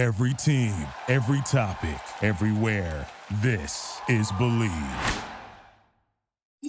Every team, every topic, everywhere. This is Bleav.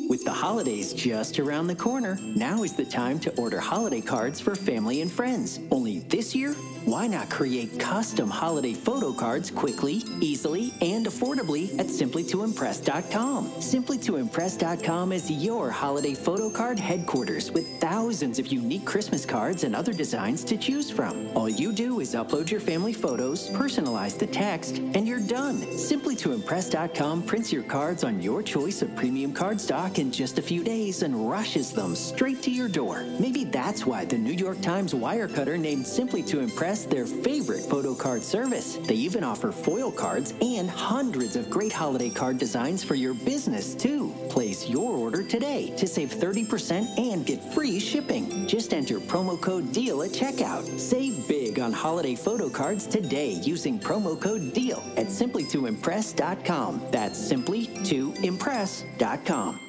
With the holidays just around the corner, now is the time to order holiday cards for family and friends. Only this year, why not create custom holiday photo cards quickly, easily, and affordably at simplytoimpress.com? Simplytoimpress.com is your holiday photo card headquarters with thousands of unique Christmas cards and other designs to choose from. All you do is upload your family photos, personalize the text, and you're done. Simplytoimpress.com prints your cards on your choice of premium card stock in just a few days and rushes them straight to your door. Maybe that's why the New York Times Wirecutter named Simply to Impress their favorite photo card service. They even offer foil cards and hundreds of great holiday card designs for your business, too. Place your order today to save 30% and get free shipping. Just enter promo code DEAL at checkout. Save big on holiday photo cards today using promo code DEAL at simplytoimpress.com. That's simplytoimpress.com.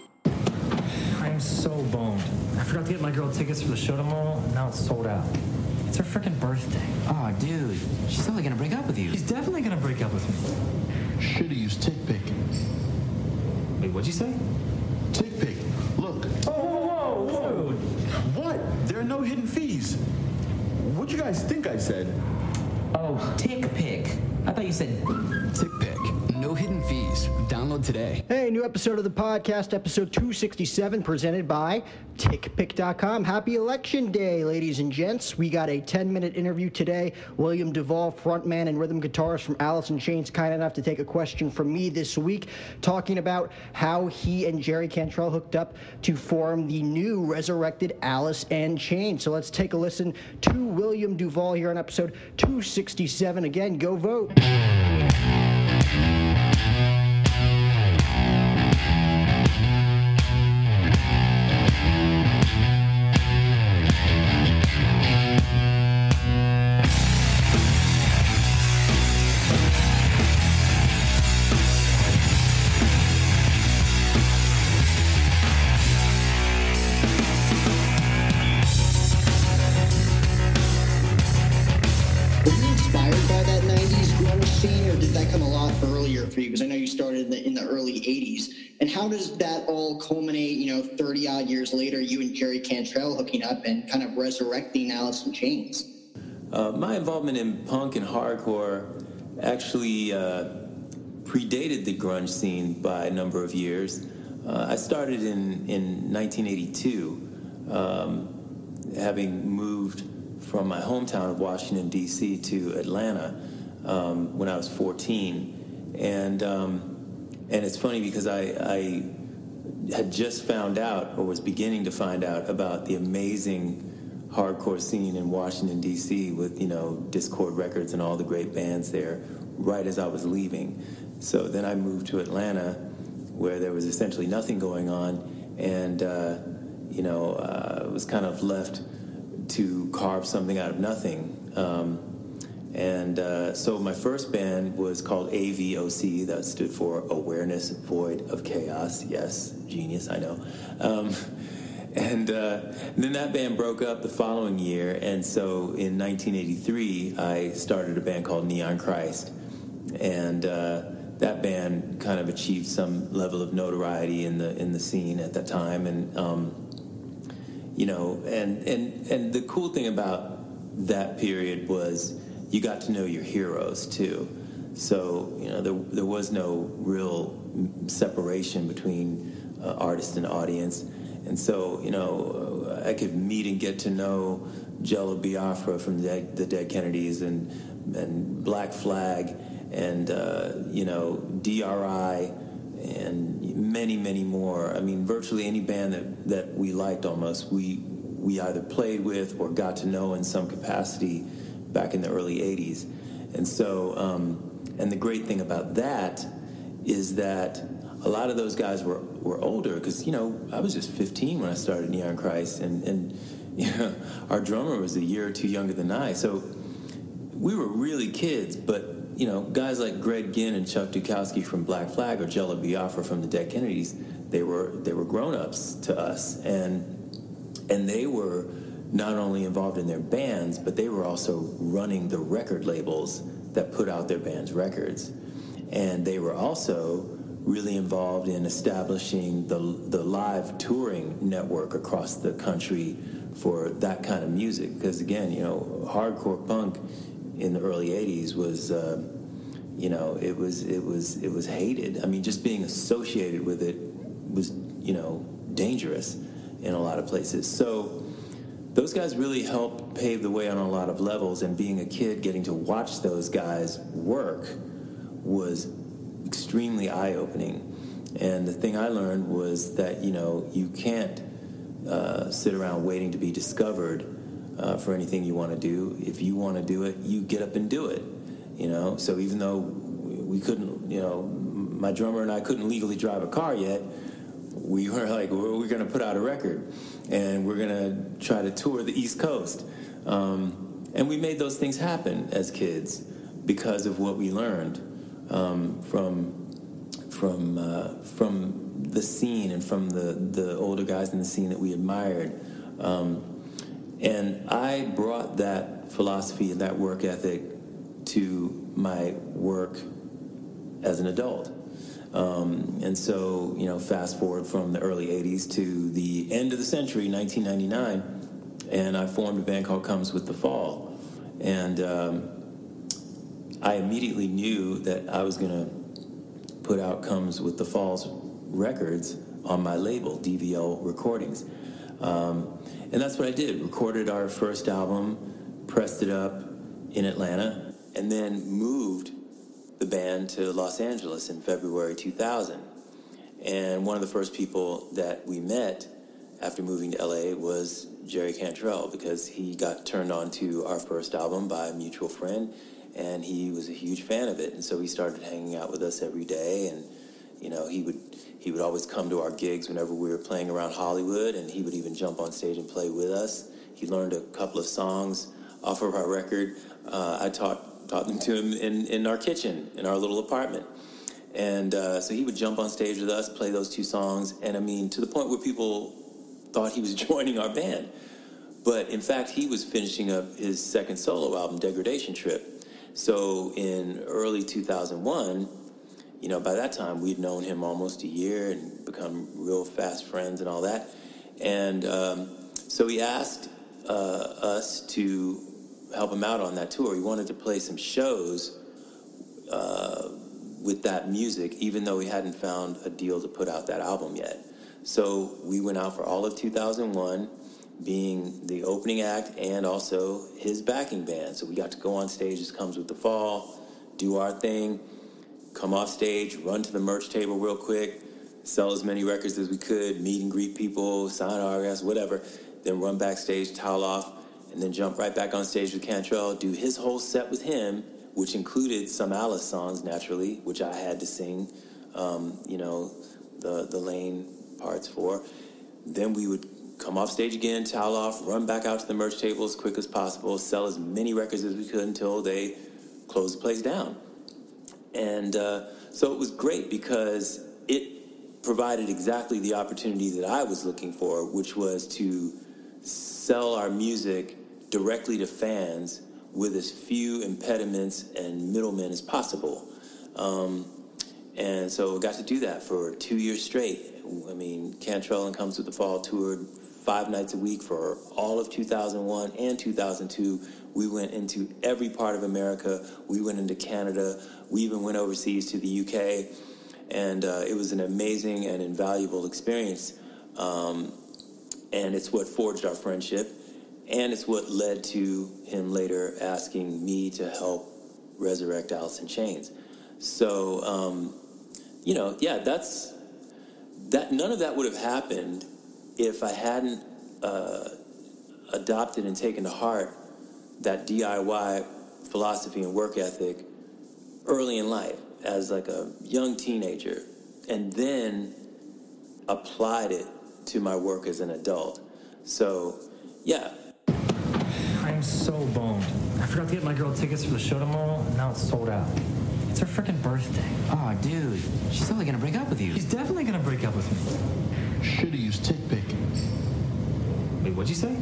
I'm so boned. I forgot to get my girl tickets for the show tomorrow, and now it's sold out. It's her freaking birthday. Oh, dude, she's totally gonna break up with you. She's definitely gonna break up with me. Should've used TickPick. Wait, what'd you say? TickPick. Look. Oh, whoa, whoa, whoa. What? There are no hidden fees. What'd you guys think I said? Oh, tick pick. I thought you said TickPick. New episode of the podcast, episode 267, presented by TickPick.com. Happy Election Day, ladies and gents. We got a 10 minute interview today. William DuVall, frontman and rhythm guitarist from Alice in Chains, kind enough to take a question from me this week, talking about how he and Jerry Cantrell hooked up to form the new resurrected Alice in Chains. So let's take a listen to William DuVall here on episode 267. Again, go vote. Because I know you started in the, in the early 80s. And how does that all culminate, you know, 30 odd years later, you and Jerry Cantrell hooking up and kind of resurrecting Alice in Chains? Uh, my involvement in punk and hardcore actually uh, predated the grunge scene by a number of years. Uh, I started in, in 1982, um, having moved from my hometown of Washington, D.C. to Atlanta um, when I was 14. And, um, and it's funny because I, I had just found out, or was beginning to find out, about the amazing hardcore scene in Washington D.C. with you know Dischord Records and all the great bands there, right as I was leaving. So then I moved to Atlanta, where there was essentially nothing going on, and uh, you know uh, was kind of left to carve something out of nothing. Um, and uh, so my first band was called AVOC, that stood for Awareness Void of Chaos. Yes, genius, I know. Um, and, uh, then that band broke up the following year, and so in 1983, I started a band called Neon Christ. And uh, that band kind of achieved some level of notoriety in the in the scene at that time, and um, you know, and and and the cool thing about that period was you got to know your heroes too. So you know, there there was no real separation between uh, artist and audience, and so you know, uh, I could meet and get to know Jello Biafra from the Dead, the Dead Kennedys and and Black Flag and uh, you know DRI and many many more. I mean, virtually any band that that we liked almost we we either played with or got to know in some capacity back in the early '80s, and so um, and the great thing about that is that a lot of those guys were, were older because you know I was just 15 when I started Neon Christ, and and you know our drummer was a year or two younger than I, so we were really kids. But you know guys like Greg Ginn and Chuck Dukowski from Black Flag or Jello Biafra from the Dead Kennedys, they were they were grown ups to us, and and they were not only involved in their bands, but they were also running the record labels that put out their band's records. And they were also really involved in establishing the, the live touring network across the country for that kind of music. Because again, you know, hardcore punk in the early 80s was. Uh, you know, it was it was it was hated. I mean, just being associated with it was you know dangerous in a lot of places. So those guys really helped pave the way on a lot of levels. And being a kid, getting to watch those guys work was extremely eye opening. And the thing I learned was that you know you can't uh, sit around waiting to be discovered uh, for anything you want to do. If you want to do it, you get up and do it you know. So even though we couldn't, you know, my drummer and I couldn't legally drive a car yet, we were like, we're, we're going to put out a record, and we're going to try to tour the East Coast, um, and we made those things happen as kids because of what we learned um, from from uh, from the scene and from the the older guys in the scene that we admired. Um, and I brought that philosophy and that work ethic to my work as an adult. Um, and so, you know, fast forward from the early 80s to the end of the century, 1999, and I formed a band called Comes with the Fall. And um, I immediately knew that I was going to put out Comes with the Falls records on my label, DVL Recordings. Um, and that's what I did. Recorded our first album, pressed it up in Atlanta, and then moved the band to Los Angeles in February 2000. And one of the first people that we met after moving to LA was Jerry Cantrell because he got turned on to our first album by a mutual friend and he was a huge fan of it. And so he started hanging out with us every day and you know, he would he would always come to our gigs whenever we were playing around Hollywood and he would even jump on stage and play with us. He learned a couple of songs off of our record. Uh, I taught taught them to him in, in our kitchen, in our little apartment. And uh, so he would jump on stage with us, play those two songs, and I mean, to the point where people thought he was joining our band. But in fact, he was finishing up his second solo album, Degradation Trip. So in early 2001, you know, by that time we'd known him almost a year and become real fast friends and all that. And um, so he asked uh, us to help him out on that tour. He wanted to play some shows uh, with that music, even though he hadn't found a deal to put out that album yet. So we went out for all of 2001, being the opening act and also his backing band. So we got to go on stage as Comes with the Fall, do our thing, come off stage, run to the merch table real quick, sell as many records as we could, meet and greet people, sign autographs, whatever, then run backstage, towel off, and then jump right back on stage with Cantrell, do his whole set with him, which included some Alice songs, naturally, which I had to sing, um, you know, the, the Layne parts for. Then we would come off stage again, towel off, run back out to the merch table as quick as possible, sell as many records as we could until they closed the place down. And uh, so it was great because it provided exactly the opportunity that I was looking for, which was to sell our music directly to fans with as few impediments and middlemen as possible. Um, and so got to do that for two years straight. I mean, Cantrell and Comes with the Fall toured five nights a week for all of 2001 and 2002. We went into every part of America. We went into Canada. We even went overseas to the UK. And uh, it was an amazing and invaluable experience. Um, and it's what forged our friendship and it's what led to him later asking me to help resurrect Alice in Chains. So, um, you know, yeah, that's that. None of that would have happened if I hadn't uh, adopted and taken to heart that DIY philosophy and work ethic early in life as like a young teenager, and then applied it to my work as an adult. So, yeah, I'm so boned. I forgot to get my girl tickets for the show tomorrow, and now it's sold out. It's her freaking birthday. Oh, dude. She's totally gonna break up with you. She's definitely gonna break up with me. Should've used TickPick. Wait, what'd you say?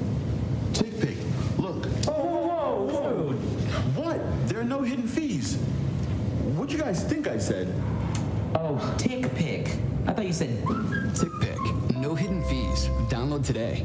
TickPick, look. Oh, whoa, whoa, whoa. What? There are no hidden fees. What'd you guys think I said? Oh, tick pick. I thought you said. TickPick. No hidden fees. Download today.